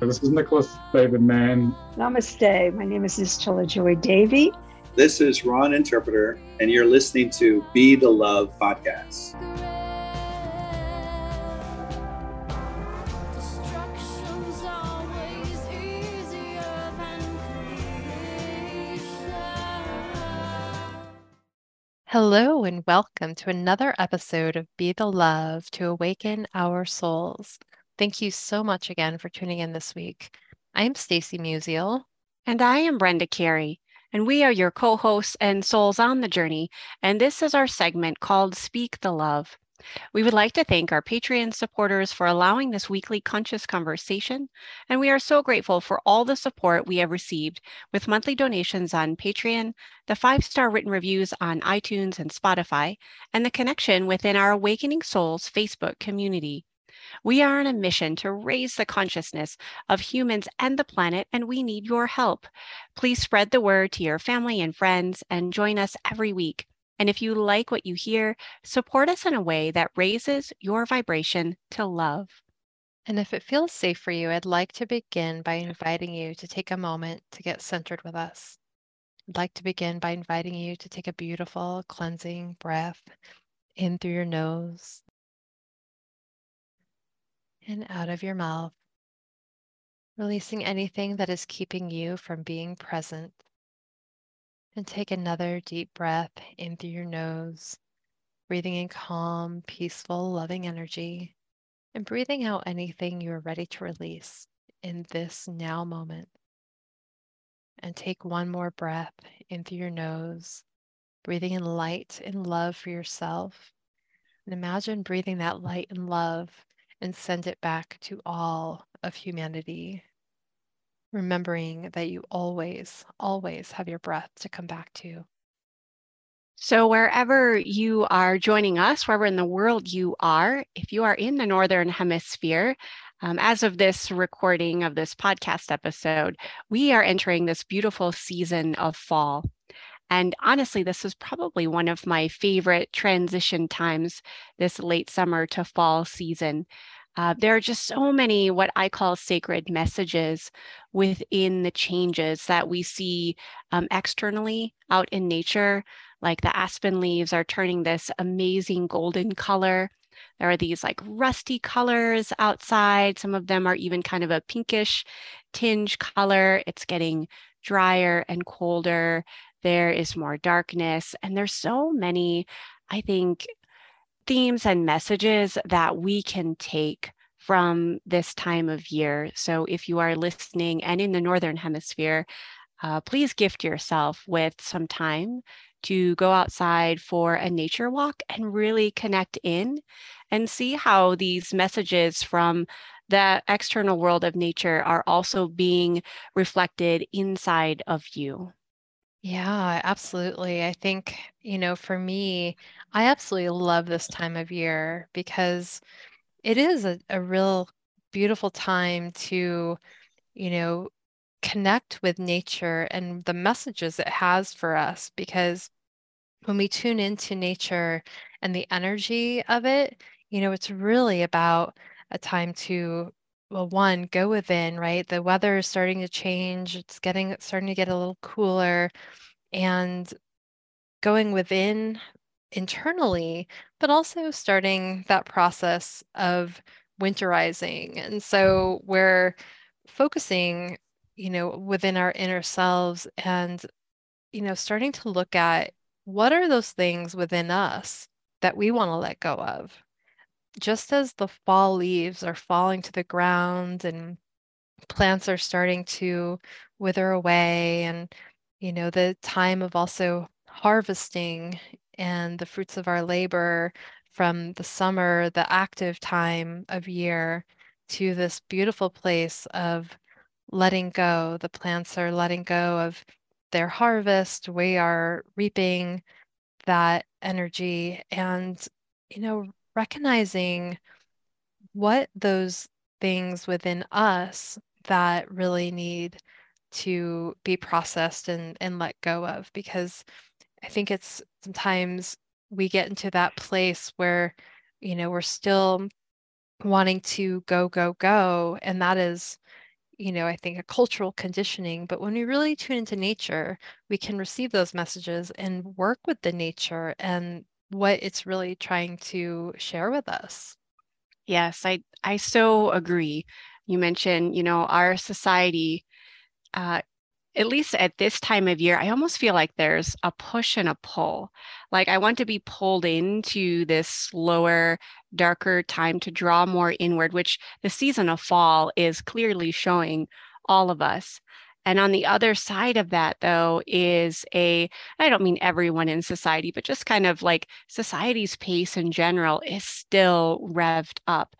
this is Nicholas David Mann. Namaste. My name is Nischala Joy Devi. This is Ron Interpreter, and you're listening to Be the Love podcast. Hello, and welcome to another episode of Be the Love to Awaken Our Souls. Thank you so much again for tuning in this week. I'm Stacy Musial. And I am Brenda Carey. And we are your co hosts and souls on the journey. And this is our segment called Speak the Love. We would like to thank our Patreon supporters for allowing this weekly conscious conversation. And we are so grateful for all the support we have received with monthly donations on Patreon, the five star written reviews on iTunes and Spotify, and the connection within our Awakening Souls Facebook community. We are on a mission to raise the consciousness of humans and the planet, and we need your help. Please spread the word to your family and friends and join us every week. And if you like what you hear, support us in a way that raises your vibration to love. And if it feels safe for you, I'd like to begin by inviting you to take a moment to get centered with us. I'd like to begin by inviting you to take a beautiful cleansing breath in through your nose and out of your mouth, releasing anything that is keeping you from being present. And take another deep breath in through your nose, breathing in calm, peaceful, loving energy, and breathing out anything you are ready to release in this now moment. And take one more breath in through your nose, breathing in light and love for yourself. And imagine breathing that light and love and send it back to all of humanity. Remembering that you always, always have your breath to come back to. So, wherever you are joining us, wherever in the world you are, if you are in the Northern Hemisphere, um, as of this recording of this podcast episode, we are entering this beautiful season of fall. And honestly, this is probably one of my favorite transition times this late summer to fall season. Uh, there are just so many what I call sacred messages within the changes that we see um, externally out in nature. Like the aspen leaves are turning this amazing golden color. There are these like rusty colors outside. Some of them are even kind of a pinkish tinge color. It's getting drier and colder. There is more darkness. And there's so many, I think, themes and messages that we can take from this time of year. So if you are listening and in the Northern Hemisphere, uh, please gift yourself with some time to go outside for a nature walk and really connect in and see how these messages from the external world of nature are also being reflected inside of you. Yeah, absolutely. I think, you know, for me, I absolutely love this time of year because it is a, a real beautiful time to, you know, connect with nature and the messages it has for us because when we tune into nature and the energy of it, you know, it's really about a time to well one go within right the weather is starting to change it's getting starting to get a little cooler and going within internally but also starting that process of winterizing and so we're focusing you know within our inner selves and you know, starting to look at what are those things within us that we want to let go of. Just as the fall leaves are falling to the ground and plants are starting to wither away and you know the time of also harvesting and the fruits of our labor from the summer the active time of year to this beautiful place of letting go the plants are letting go of their harvest we are reaping that energy and you know recognizing what those things within us that really need to be processed and, and let go of because I think it's sometimes we get into that place where, you know, we're still wanting to go, go, go. And that is, you know, I think a cultural conditioning. But when we really tune into nature, we can receive those messages and work with the nature and what it's really trying to share with us. Yes, I I so agree. You mentioned, you know, our society, uh, at least at this time of year, I almost feel like there's a push and a pull. Like I want to be pulled into this slower, darker time to draw more inward, which the season of fall is clearly showing all of us. And on the other side of that, though, is a, I don't mean everyone in society, but just kind of like society's pace in general is still revved up.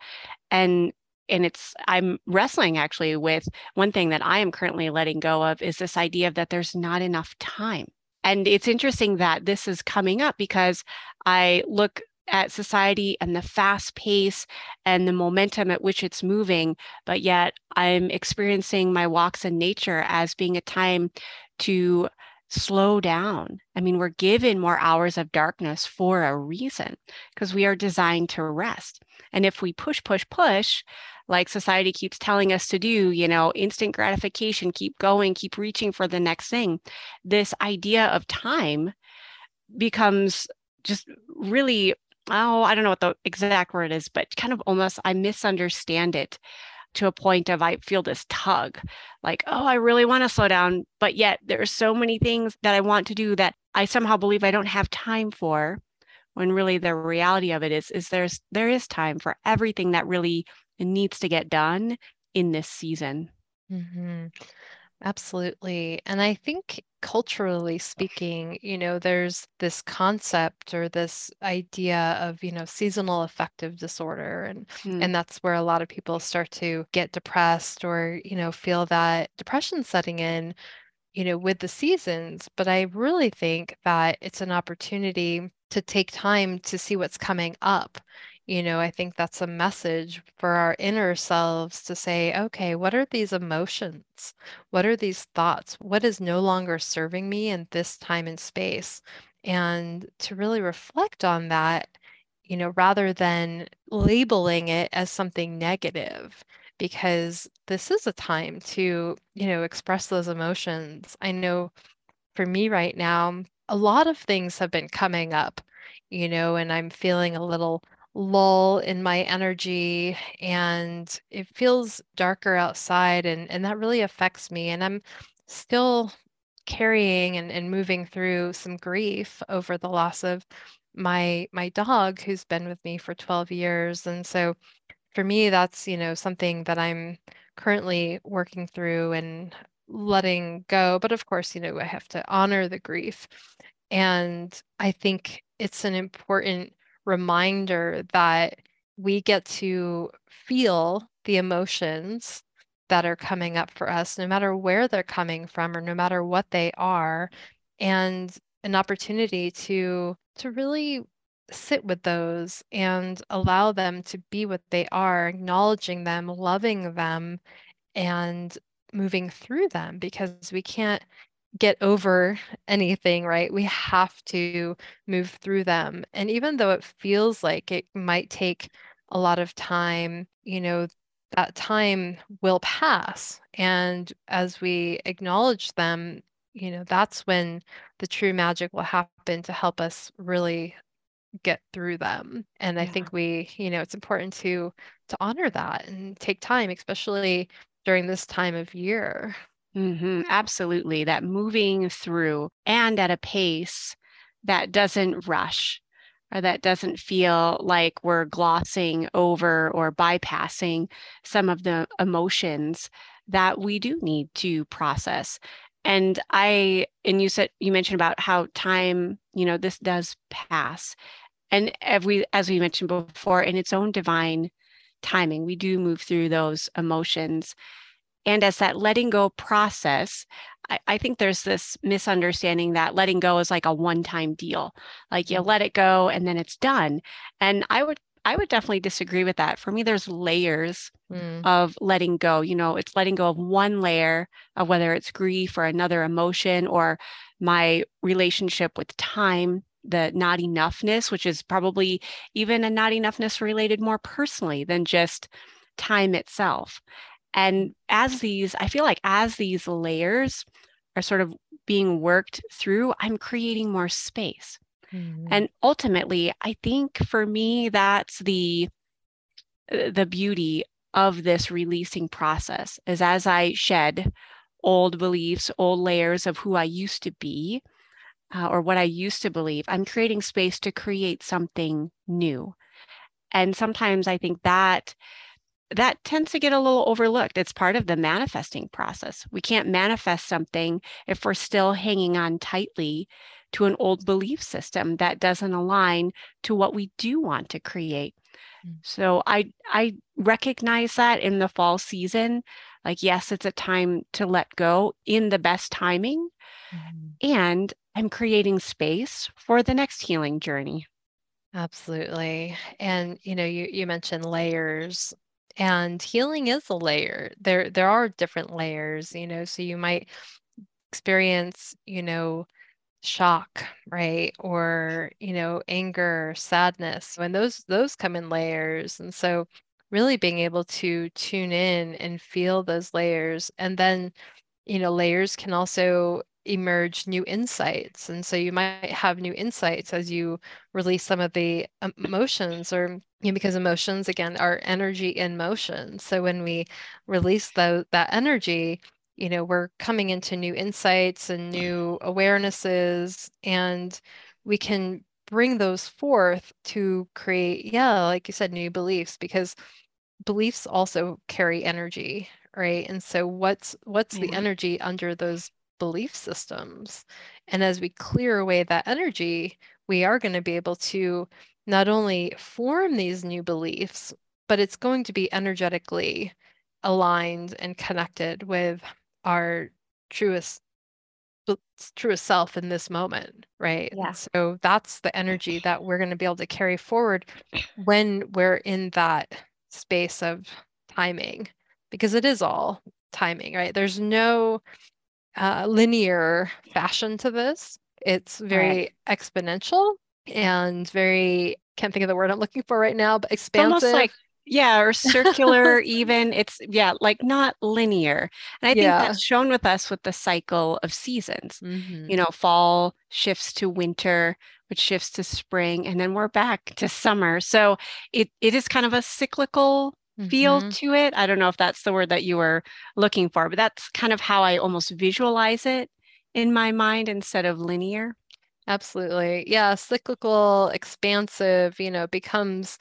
And and it's i'm wrestling actually with one thing that i am currently letting go of is this idea that there's not enough time and it's interesting that this is coming up because i look at society and the fast pace and the momentum at which it's moving but yet i'm experiencing my walks in nature as being a time to slow down. I mean, we're given more hours of darkness for a reason because we are designed to rest. And if we push, push, push, like society keeps telling us to do, you know, instant gratification, keep going, keep reaching for the next thing. This idea of time becomes just really, oh, I don't know what the exact word is, but kind of almost, I misunderstand it to a point of I feel this tug, like, oh, I really want to slow down, but yet there are so many things that I want to do that I somehow believe I don't have time for. When really the reality of it is, is there's there is time for everything that really needs to get done in this season. Mm-hmm. Absolutely. And I think culturally speaking, you know, there's this concept or this idea of, you know, seasonal affective disorder. And mm. and that's where a lot of people start to get depressed or, you know, feel that depression setting in, you know, with the seasons. But I really think that it's an opportunity to take time to see what's coming up you know, I think that's a message for our inner selves to say, okay, what are these emotions? What are these thoughts? What is no longer serving me in this time and space? And to really reflect on that, you know, rather than labeling it as something negative, because this is a time to, you know, express those emotions. I know for me right now, a lot of things have been coming up, you know, and I'm feeling a little lull in my energy and it feels darker outside and and that really affects me and I'm still carrying and, and moving through some grief over the loss of my my dog who's been with me for 12 years and so for me that's you know something that I'm currently working through and letting go but of course you know I have to honor the grief and I think it's an important reminder that we get to feel the emotions that are coming up for us, no matter where they're coming from or no matter what they are, and an opportunity to to really sit with those and allow them to be what they are, acknowledging them, loving them, and moving through them because we can't get over anything, right? We have to move through them. And even though it feels like it might take a lot of time, you know, that time will pass. And as we acknowledge them, you know, that's when the true magic will happen to help us really get through them. And I think we, you know, it's important to to honor that and take time, especially during this time of year. Hmm absolutely. That moving through and at a pace that doesn't rush or that doesn't feel like we're glossing over or bypassing some of the emotions that we do need to process. And I, and you said, you mentioned about how time, you know, this does pass. And every, as we mentioned before, in its own divine timing, we do move through those emotions. And as that letting go process, I, I think there's this misunderstanding that letting go is like a one time deal. Like you let it go and then it's done. And I would I would definitely disagree with that. For me, there's layers mm. of letting go. You know, it's letting go of one layer of whether it's grief or another emotion or my relationship with time, the not enoughness, which is probably even a not enoughness related more personally than just time itself. And as these, I feel like as these layers are sort of being worked through, I'm creating more space. Mm-hmm. And ultimately, I think for me, that's the uh, the beauty of this releasing process is as I shed old beliefs, old layers of who I used to be, uh, or what I used to believe, I'm creating space to create something new. And sometimes I think that that tends to get a little overlooked. It's part of the manifesting process. We can't manifest something if we're still hanging on tightly to an old belief system that doesn't align to what we do want to create. Mm. So I I recognize that in the fall season. Like yes, it's a time to let go in the best timing. Mm-hmm. And I'm creating space for the next healing journey. Absolutely. And you know, you you mentioned layers and healing is a layer. There there are different layers you know so you might experience you know shock right or you know anger sadness when those those come in layers and so really being able to tune in and feel those layers and then you know layers can also emerge new insights and so you might have new insights as you release some of the emotions or you know, because emotions again are energy in motion so when we release the, that energy you know we're coming into new insights and new awarenesses and we can bring those forth to create yeah like you said new beliefs because beliefs also carry energy right and so what's what's yeah. the energy under those belief systems. And as we clear away that energy, we are going to be able to not only form these new beliefs, but it's going to be energetically aligned and connected with our truest truest self in this moment right yeah. so that's the energy that we're going to be able to carry forward when we're in that space of timing because it is all timing right there's no uh, linear fashion to this. It's very right. exponential and very can't think of the word I'm looking for right now, but expansive. Almost like yeah, or circular even. It's yeah, like not linear. And I think yeah. that's shown with us with the cycle of seasons. Mm-hmm. You know, fall shifts to winter, which shifts to spring, and then we're back to summer. So it it is kind of a cyclical feel mm-hmm. to it. I don't know if that's the word that you were looking for, but that's kind of how I almost visualize it in my mind instead of linear. Absolutely. Yeah, cyclical, expansive, you know, becomes,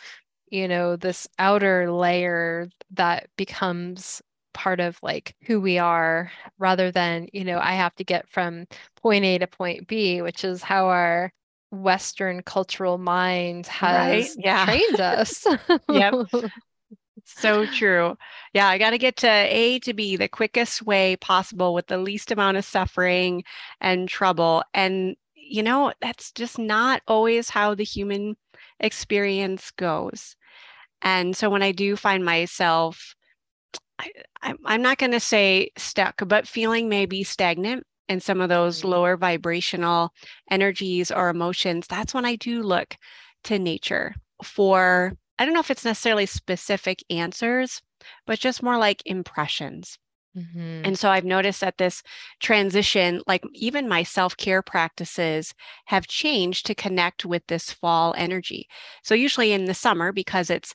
you know, this outer layer that becomes part of like who we are rather than, you know, I have to get from point A to point B, which is how our Western cultural mind has right? yeah. trained us. yep. So true. Yeah, I got to get to A to B the quickest way possible with the least amount of suffering and trouble. And, you know, that's just not always how the human experience goes. And so when I do find myself, I, am not going to say stuck, but feeling maybe stagnant in some of those mm-hmm. lower vibrational energies or emotions, that's when I do look to nature for I don't know if it's necessarily specific answers, but just more like impressions. Mm-hmm. And so I've noticed that this transition, like even my self care practices have changed to connect with this fall energy. So, usually in the summer, because it's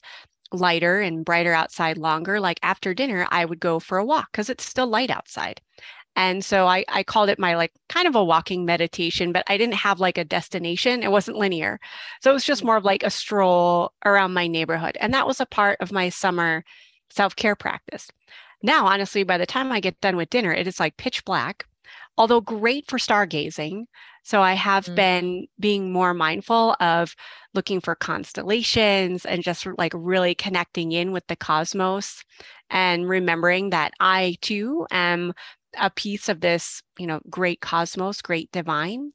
lighter and brighter outside longer, like after dinner, I would go for a walk because it's still light outside. And so I, I called it my like kind of a walking meditation, but I didn't have like a destination. It wasn't linear. So it was just more of like a stroll around my neighborhood. And that was a part of my summer self care practice. Now, honestly, by the time I get done with dinner, it is like pitch black, although great for stargazing. So I have mm-hmm. been being more mindful of looking for constellations and just like really connecting in with the cosmos and remembering that I too am a piece of this, you know, great cosmos, great divine.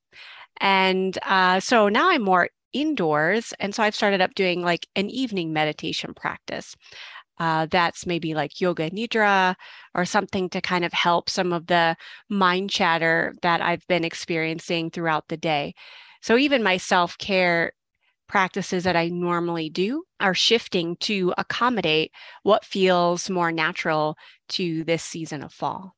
And uh, so now I'm more indoors. And so I've started up doing like an evening meditation practice. Uh, that's maybe like yoga nidra or something to kind of help some of the mind chatter that I've been experiencing throughout the day. So even my self care practices that I normally do are shifting to accommodate what feels more natural to this season of fall.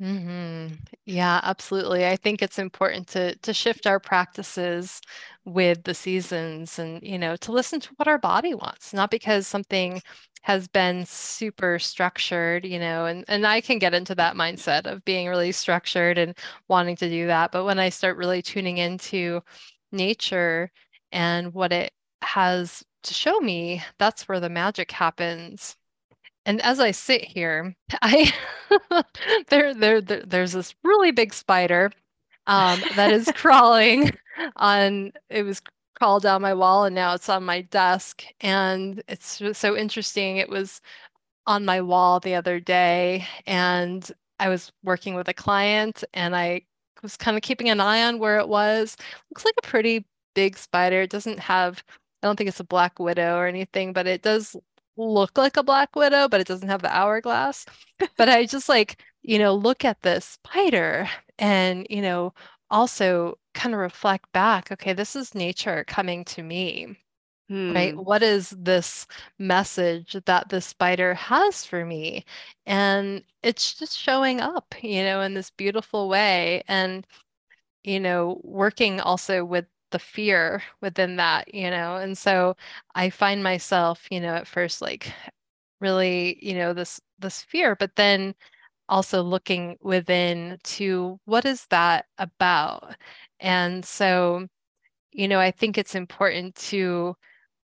Mm-hmm. Yeah, absolutely. I think it's important to to shift our practices with the seasons and, you know, to listen to what our body wants, not because something has been super structured, you know, and, and I can get into that mindset of being really structured and wanting to do that. But when I start really tuning into nature and what it has to show me, that's where the magic happens. And as I sit here, I there, there, there there's this really big spider um, that is crawling on. It was crawled down my wall, and now it's on my desk. And it's so interesting. It was on my wall the other day, and I was working with a client, and I was kind of keeping an eye on where it was. Looks like a pretty big spider. It doesn't have. I don't think it's a black widow or anything, but it does look like a black widow, but it doesn't have the hourglass. but I just like, you know, look at this spider and, you know, also kind of reflect back, okay, this is nature coming to me. Hmm. Right? What is this message that the spider has for me? And it's just showing up, you know, in this beautiful way. And, you know, working also with the fear within that, you know. And so I find myself, you know, at first like really, you know, this this fear, but then also looking within to what is that about? And so, you know, I think it's important to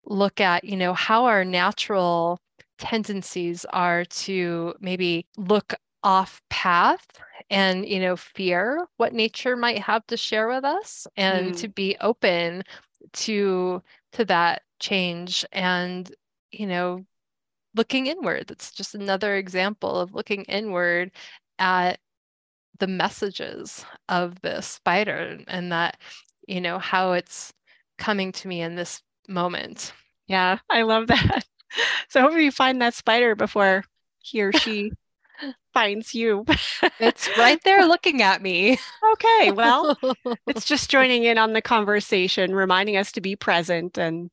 look at, you know, how our natural tendencies are to maybe look off path and you know fear what nature might have to share with us and mm. to be open to to that change and you know looking inward. That's just another example of looking inward at the messages of this spider and that you know how it's coming to me in this moment. Yeah i love that. So hopefully you find that spider before he or she finds you. it's right there looking at me. Okay, well, it's just joining in on the conversation, reminding us to be present and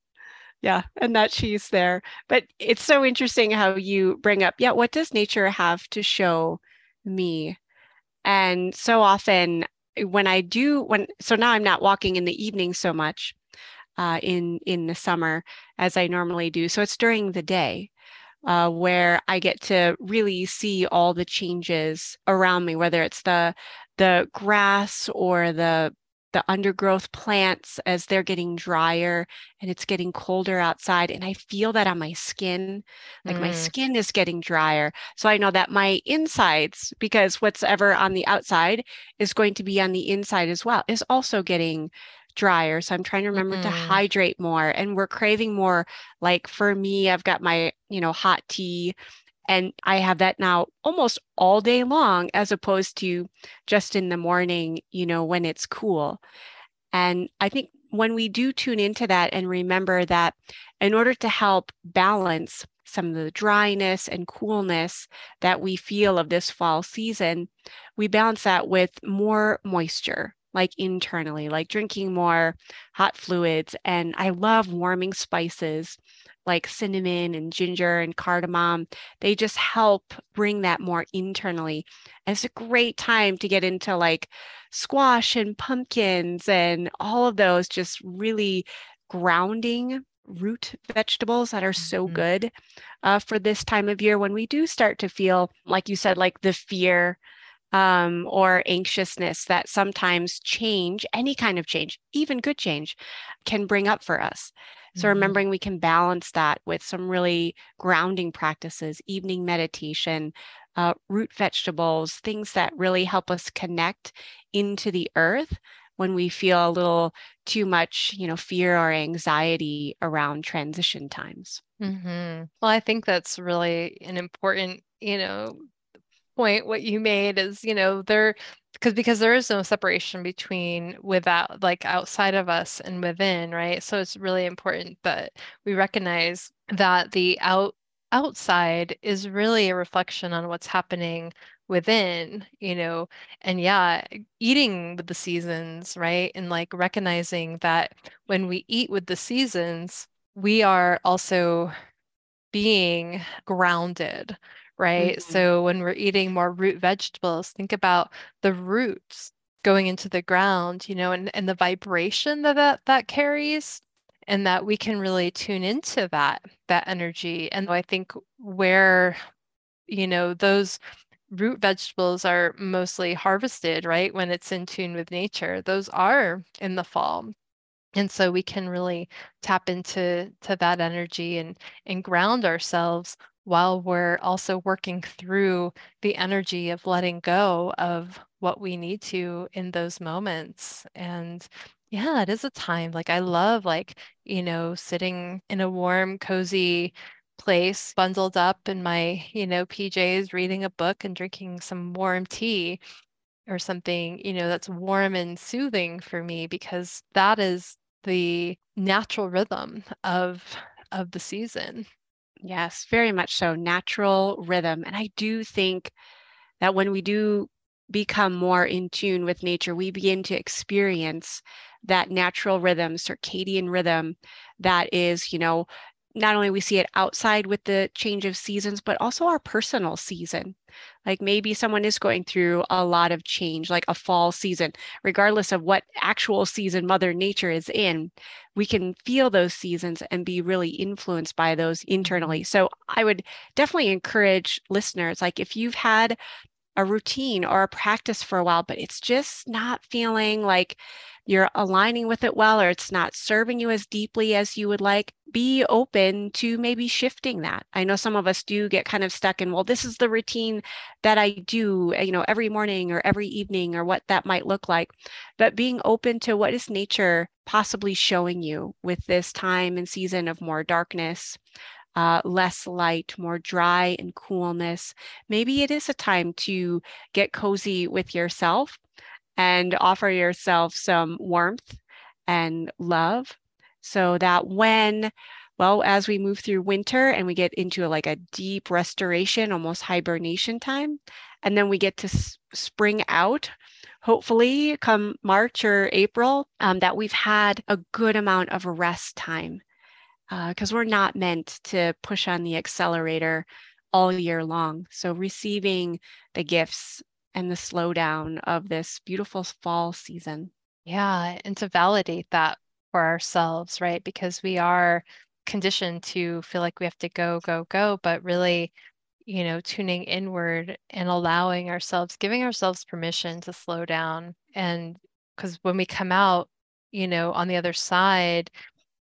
yeah, and that she's there. But it's so interesting how you bring up, yeah, what does nature have to show me? And so often when I do when so now I'm not walking in the evening so much uh, in in the summer as I normally do. So it's during the day uh, where I get to really see all the changes around me, whether it's the the grass or the the undergrowth plants as they're getting drier and it's getting colder outside and i feel that on my skin like mm. my skin is getting drier so i know that my insides because what's ever on the outside is going to be on the inside as well is also getting drier. So I'm trying to remember mm-hmm. to hydrate more. And we're craving more. Like for me, I've got my, you know, hot tea and I have that now almost all day long, as opposed to just in the morning, you know, when it's cool. And I think when we do tune into that and remember that in order to help balance some of the dryness and coolness that we feel of this fall season, we balance that with more moisture like internally, like drinking more hot fluids. And I love warming spices like cinnamon and ginger and cardamom. They just help bring that more internally. And it's a great time to get into like squash and pumpkins and all of those just really grounding root vegetables that are so mm-hmm. good uh, for this time of year when we do start to feel, like you said, like the fear um, or anxiousness that sometimes change, any kind of change, even good change, can bring up for us. So, mm-hmm. remembering we can balance that with some really grounding practices, evening meditation, uh, root vegetables, things that really help us connect into the earth when we feel a little too much, you know, fear or anxiety around transition times. Mm-hmm. Well, I think that's really an important, you know, point what you made is you know there because because there is no separation between without like outside of us and within right? So it's really important that we recognize that the out outside is really a reflection on what's happening within you know? And yeah eating with the seasons right? And like recognizing that when we eat with the seasons we are also being grounded right? Mm-hmm. So when we're eating more root vegetables, think about the roots going into the ground, you know, and, and the vibration that, that that carries and that we can really tune into that that energy. And I think where you know those root vegetables are mostly harvested, right? When it's in tune with nature, those are in the fall. And so we can really tap into to that energy and and ground ourselves while we're also working through the energy of letting go of what we need to in those moments. And yeah, it is a time. Like I love like, you know, sitting in a warm, cozy place, bundled up in my, you know, PJs, reading a book and drinking some warm tea or something, you know, that's warm and soothing for me because that is the natural rhythm of of the season. Yes, very much so. Natural rhythm. And I do think that when we do become more in tune with nature, we begin to experience that natural rhythm, circadian rhythm that is, you know, not only we see it outside with the change of seasons but also our personal season. Like maybe someone is going through a lot of change like a fall season regardless of what actual season mother nature is in we can feel those seasons and be really influenced by those mm-hmm. internally. So i would definitely encourage listeners like if you've had a routine or a practice for a while but it's just not feeling like you're aligning with it well or it's not serving you as deeply as you would like, be open to maybe shifting that. I know some of us do get kind of stuck in, well, this is the routine that I do, eh, you know, every morning or every evening or what that might look like. But being open to what is nature possibly showing you with this time and season of more darkness. Uh, less light, more dry and coolness. Maybe it is a time to get cozy with yourself and offer yourself some warmth and love so that when well as we move through winter and we get into like a deep restoration almost hibernation time and then we get to s- spring out hopefully come march or april um, that we've had a good amount of rest time because uh, we're not meant to push on the accelerator all year long so receiving the gifts and the slowdown of this beautiful fall season. Yeah, and to validate that for ourselves, right? Because we are conditioned to feel like we have to go, go, go, but really, you know, tuning inward and allowing ourselves, giving ourselves permission to slow down. And because when we come out, you know, on the other side,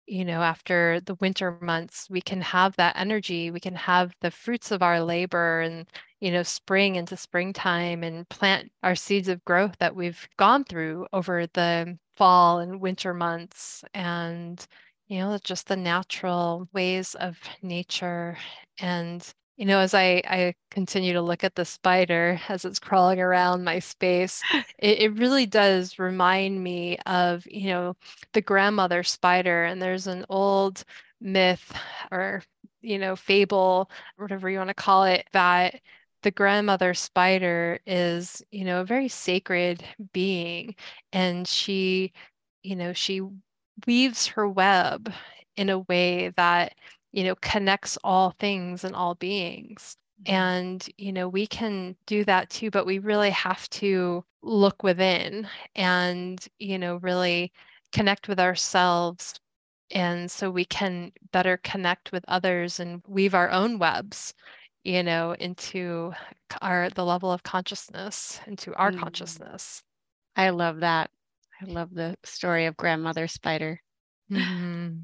you know, after the winter months, we can have that energy, we can have the fruits of our labor and, you know, spring into springtime and plant our seeds of growth that we've gone through over the fall and winter months. And, you know, just the natural ways of nature. And you know, as I, I continue to look at the spider as it's crawling around my space, it, it really does remind me of, you know, the grandmother spider. And there's an old myth or, you know, fable, whatever you want to call it, that the grandmother spider is, you know, a very sacred being. And she, you know, she weaves her web in a way that you know, connects all things and all beings. Mm-hmm. And, you know, we can do that too, but we really have to look within and, you know, really connect with ourselves. And so we can better connect with others and weave our own webs, you know, into our the level of consciousness, into our Mm. consciousness. I love that. I love the story of grandmother spider. Mhm.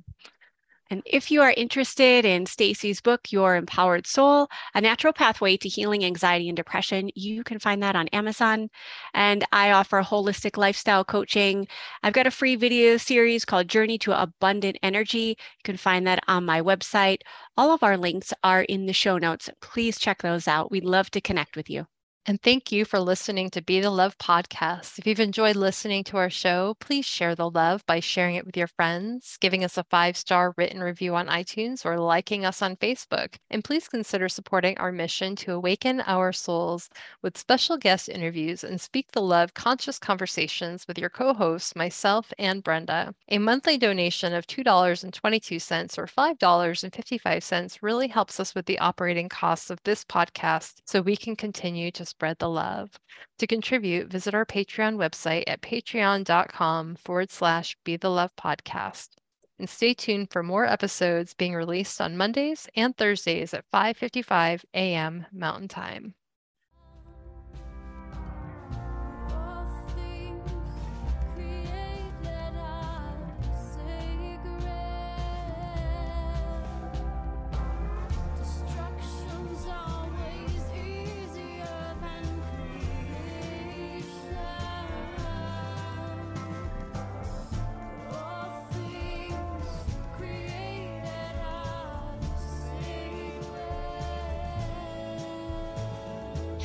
And if you are interested in Stacy's book, Your Empowered Soul, A Natural Pathway to Healing Anxiety and Depression, you can find that on Amazon. And I offer holistic lifestyle coaching. I've got a free video series called Journey to Abundant Energy. You can find that on my website. All of our links are in the show notes. Please check those out. We'd love to connect with you. And thank you for listening to Be the Love podcast. If you've enjoyed listening to our show, please share the love by sharing it with your friends, giving us a five star written review on iTunes, or liking us on Facebook. And please consider supporting our mission to awaken our souls with special guest interviews and speak the love conscious conversations with your co hosts, myself and Brenda. A monthly donation of $2.22 or $5.55 really helps us with the operating costs of this podcast so we can continue to spread the love. To contribute, visit our Patreon website at patreon.com forward slash be the love podcast. And stay tuned for more episodes being released on Mondays and Thursdays at 5:55 a.m. Mountain Time.